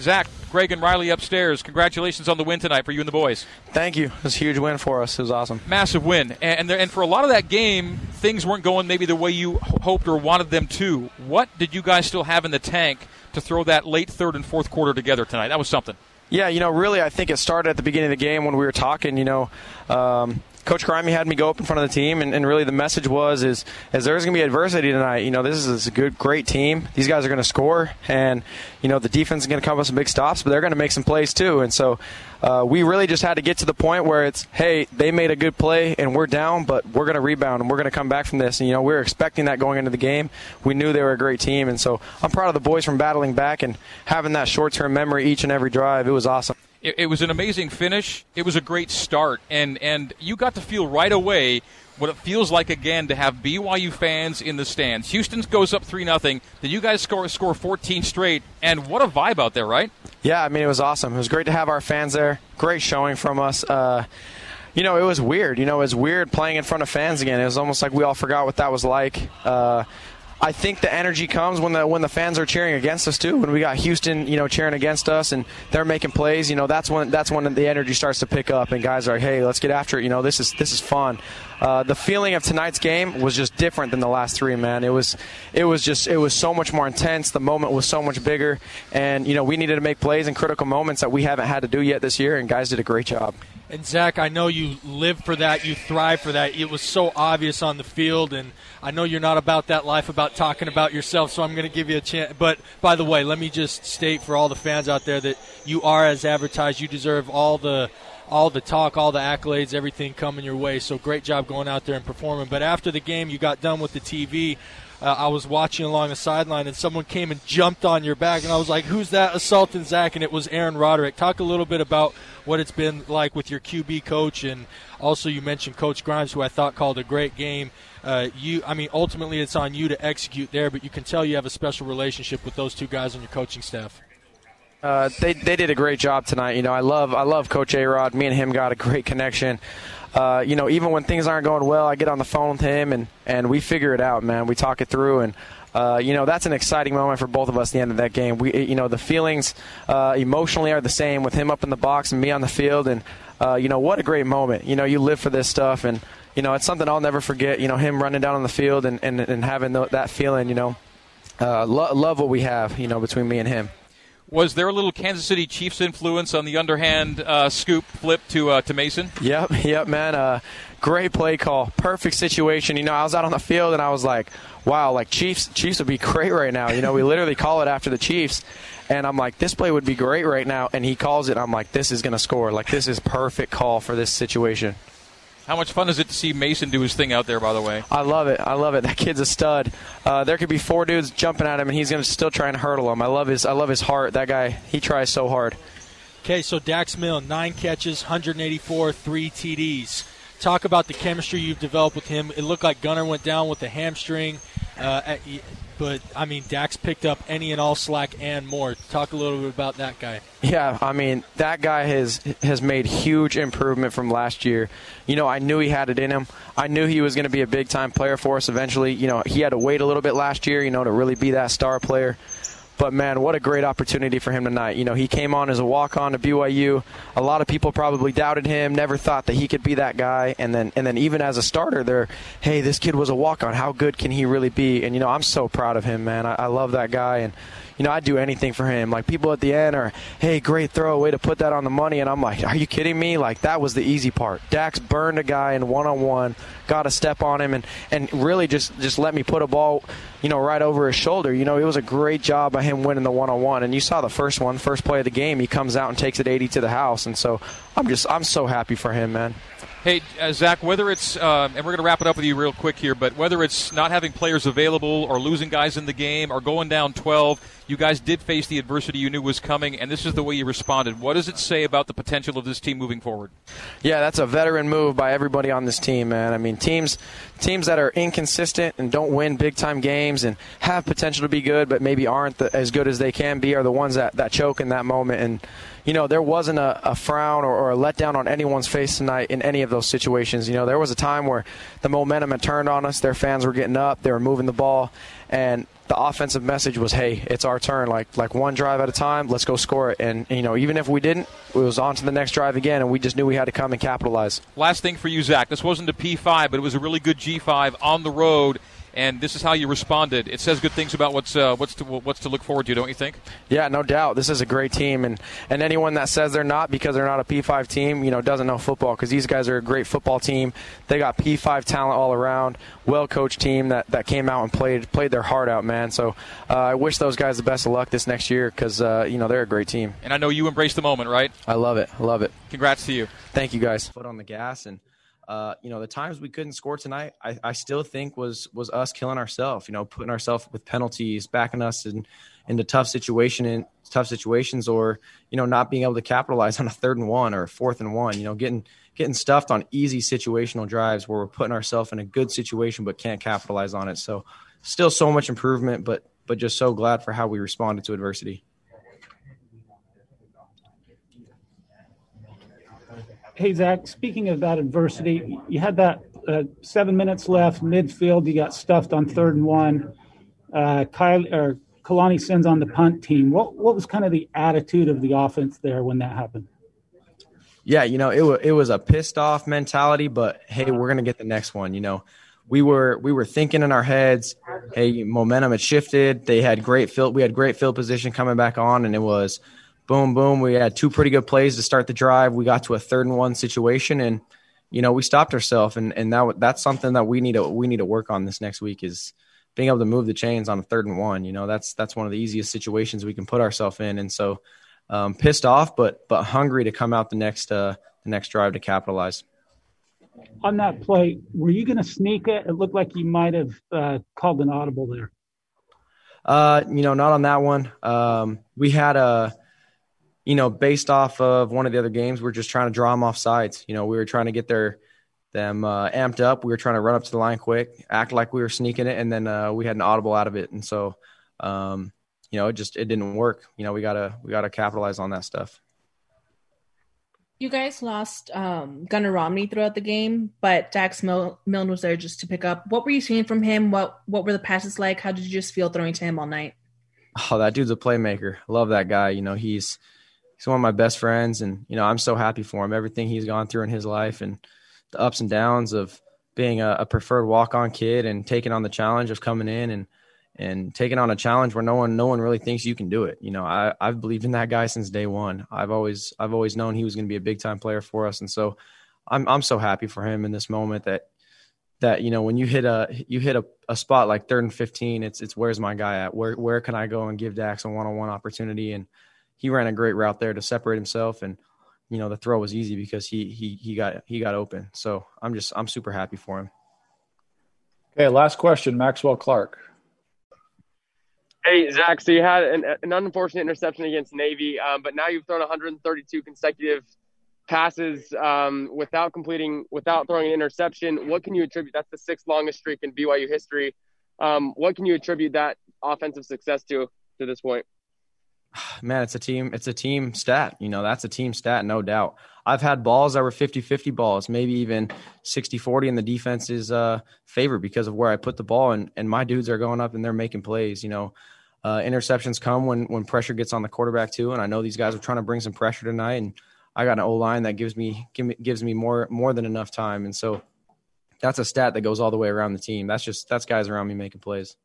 Zach, Greg, and Riley upstairs. Congratulations on the win tonight for you and the boys. Thank you. It was a huge win for us. It was awesome. Massive win, and there, and for a lot of that game, things weren't going maybe the way you hoped or wanted them to. What did you guys still have in the tank to throw that late third and fourth quarter together tonight? That was something. Yeah, you know, really, I think it started at the beginning of the game when we were talking. You know, um, Coach Grimes had me go up in front of the team, and, and really the message was is is there's going to be adversity tonight. You know, this is a good, great team. These guys are going to score, and you know the defense is going to come up with some big stops, but they're going to make some plays too. And so uh, we really just had to get to the point where it's, hey, they made a good play and we're down, but we're going to rebound and we're going to come back from this. And you know, we were expecting that going into the game. We knew they were a great team, and so I'm proud of the boys from battling back and having that short-term memory each and every drive. It was awesome it, it, was an amazing finish. It was a great start, and and you got to feel right away what it feels like again to have BYU fans in the stands. Houston goes up three nothing. Then you guys score score 14 straight, and what a vibe out there, right? Yeah, I mean it was awesome. It was great to have our fans there. Great showing from us. Uh, you know, it was weird. You know, it was weird playing in front of fans again. It was almost like we all forgot what that was like. Uh, I think the energy comes when the when the fans are cheering against us too. When we got Houston, you know, cheering against us and they're making plays, you know, that's when that's when the energy starts to pick up and guys are like, hey, let's get after it. You know, this is this is fun. Uh, the feeling of tonight's game was just different than the last three. Man, it was it was just it was so much more intense. The moment was so much bigger, and you know, we needed to make plays in critical moments that we haven't had to do yet this year, and guys did a great job. And Zach, I know you live for that, you thrive for that. It was so obvious on the field, and I know you're not about that life about talking about yourself, so I'm going to give you a chance. But by the way, let me just state for all the fans out there that you are as advertised. You deserve all the all the talk, all the accolades, everything coming your way. So great job going out there and performing. But after the game, you got done with the TV uh, I was watching along the sideline and someone came and jumped on your back, and I was like, "Who's that assaulting Zach?" And it was Aaron Roderick. Talk a little bit about what it's been like with your QB coach, and also you mentioned Coach Grimes, who I thought called a great game. Uh, you, I mean, ultimately it's on you to execute there, but you can tell you have a special relationship with those two guys on your coaching staff. Uh, they they did a great job tonight. You know, I love I love Coach Arod. Me and him got a great connection uh, you know, even when things aren't going well, I get on the phone with him and, and we figure it out, man. We talk it through and. Uh, you know that's an exciting moment for both of us at the end of that game. We, you know, the feelings uh, emotionally are the same with him up in the box and me on the field, and uh, you know what a great moment. You know, you live for this stuff, and you know it's something I'll never forget. You know, him running down on the field and and, and having the, that feeling. You know, lo- love what we have. You know, between me and him. Was there a little Kansas City Chiefs influence on the underhand uh, scoop flip to uh, to Masen? Yep, yep, man. Uh, great play call, perfect situation. You know, I was out on the field and I was like, wow, like Chiefs, Chiefs would be great right now. You know, we literally call it after the Chiefs, and I'm like, this play would be great right now, and he calls it. I'm like, this is gonna score. Like this is perfect call for this situation. How much fun is it to see Masen do his thing out there? By the way, I love it. I love it. That kid's a stud. Uh, there could be four dudes jumping at him, and he's going to still try and hurdle them. I love his. I love his heart. That guy. He tries so hard. Okay, so Dax Milne, nine catches, 184, three TDs. Talk about the chemistry you've developed with him. It looked like Gunnar went down with the hamstring. Uh, but I mean, Dax picked up any and all slack and more. Talk a little bit about that guy. Yeah, I mean, that guy has has made huge improvement from last year. You know, I knew he had it in him. I knew he was going to be a big time player for us eventually. You know, he had to wait a little bit last year, you know, to really be that star player. But man, what a great opportunity for him tonight. You know, he came on as a walk on to BYU. A lot of people probably doubted him, never thought that he could be that guy. And then and then even as a starter, they're, hey, this kid was a walk on. How good can he really be? And you know, I'm so proud of him, man. I, I love that guy and you know, I'd do anything for him. Like people at the end are, hey, great throw, way to put that on the money. And I'm like, are you kidding me? Like that was the easy part. Dax burned a guy in one on one, got a step on him, and and really just just let me put a ball, you know, right over his shoulder. You know, it was a great job by him winning the one on one. And you saw the first one, first play of the game, he comes out and takes it 80 to the house. And so I'm just I'm so happy for him, man. Hey, uh, Zach, whether it's, uh, and we're going to wrap it up with you real quick here, but whether it's not having players available or losing guys in the game or going down 12, you guys did face the adversity you knew was coming, and this is the way you responded. What does it say about the potential of this team moving forward? Yeah, that's a veteran move by everybody on this team, man. I mean, teams teams that are inconsistent and don't win big time games and have potential to be good, but maybe aren't the, as good as they can be, are the ones that, that choke in that moment. And you know, there wasn't a, a frown or, or, a letdown on anyone's face tonight in any of those situations. You know, there was a time where the momentum had turned on us. Their fans were getting up, they were moving the ball, and the offensive message was, "Hey, it's our turn. Like like one drive at a time. Let's go score it." And, you know, even if we didn't, it was on to the next drive again, and we just knew we had to come and capitalize. Last thing for you, Zach. This wasn't a P5, but it was a really good G5 on the road and this is how you responded. It says good things about what's uh, what's to what's to look forward to, don't you think? Yeah, no doubt. This is a great team, and and anyone that says they're not because they're not a P5 team, you know, doesn't know football because these guys are a great football team. They got P5 talent all around, well coached team that, that came out and played played their heart out, man. So uh, I wish those guys the best of luck this next year because uh, you know they're a great team. And I know you embrace the moment, right? I love it. I love it. Congrats to you. Thank you, guys. Foot on the gas and uh, you know, the times we couldn't score tonight, I, I still think was was us killing ourselves. You know, putting ourselves with penalties, backing us in into tough situation in tough situations, or you know, not being able to capitalize on a third and one or fourth and one. You know, getting getting stuffed on easy situational drives where we're putting ourselves in a good situation but can't capitalize on it. So, still so much improvement, but but just so glad for how we responded to adversity. Hey, Zach, speaking of that adversity, you had that uh, seven minutes left, midfield, you got stuffed on third and one. Uh, Kyle, or Kalani sends on the punt team. What, what was kind of the attitude of the offense there when that happened? Yeah, you know, it, was, it was a pissed off mentality, but hey, we're to get the next one. You know, we were we were thinking in our heads, hey, momentum had shifted. They had great field. We had great field position coming back on, and it was – boom, boom. We had two pretty good plays to start the drive. We got to a third and one situation, and you know we stopped ourselves, and and that that's something that we need to we need to work on this next week is being able to move the chains on a third and one. You know that's that's one of the easiest situations we can put ourselves in, and so um, pissed off, but but hungry to come out the next uh, the next drive to capitalize. On that play, were you going to sneak it? It looked like you might have uh, called an audible there. Uh, you know, not on that one. Um, we had a you know, based off of one of the other games, we are just trying to draw them off sides. You know, we were trying to get their them uh, amped up. We were trying to run up to the line quick, act like we were sneaking it, and then uh, we had an audible out of it. And so, um, you know, it just it didn't work. You know, we gotta we gotta capitalize on that stuff. You guys lost um, Gunnar Romney throughout the game, but Dax Mil- Milne was there just to pick up. What were you seeing from him? What what were the passes like? How did you just feel throwing to him all night? Oh, that dude's a playmaker. Love that guy. You know, he's he's one of my best friends, and you know I'm so happy for him. Everything he's gone through in his life, and the ups and downs of being a, a preferred walk-on kid and taking on the challenge of coming in and and taking on a challenge where no one no one really thinks you can do it. You know, I I've believed in that guy since day one. I've always I've always known he was going to be a big time player for us, and so I'm I'm so happy for him in this moment that that you know when you hit a you hit a, a spot like third and 15 it's it's where's my guy at where where can i go and give dax a one-on-one opportunity and he ran a great route there to separate himself and you know the throw was easy because he he he got he got open. So I'm just I'm super happy for him. Okay, last question, Maxwell Clark. Hey Zach, so you had an, an unfortunate interception against Navy, um, but now you've thrown 132 consecutive passes um, without completing, without throwing an interception. What can you attribute? That's the sixth longest streak in BYU history. Um, what can you attribute that offensive success to to this point? man, it's a team, it's a team stat. You know, that's a team stat, no doubt. I've had balls that were 50 50 balls, maybe even 60 40 in the defense's uh, favor because of where I put the ball. And, and my dudes are going up and they're making plays. You know, uh, interceptions come when, when pressure gets on the quarterback, too. And I know these guys are trying to bring some pressure tonight. And I got an O line that gives me, give me gives me more more than enough time. And so that's a stat that goes all the way around the team. That's just that's guys around me making plays.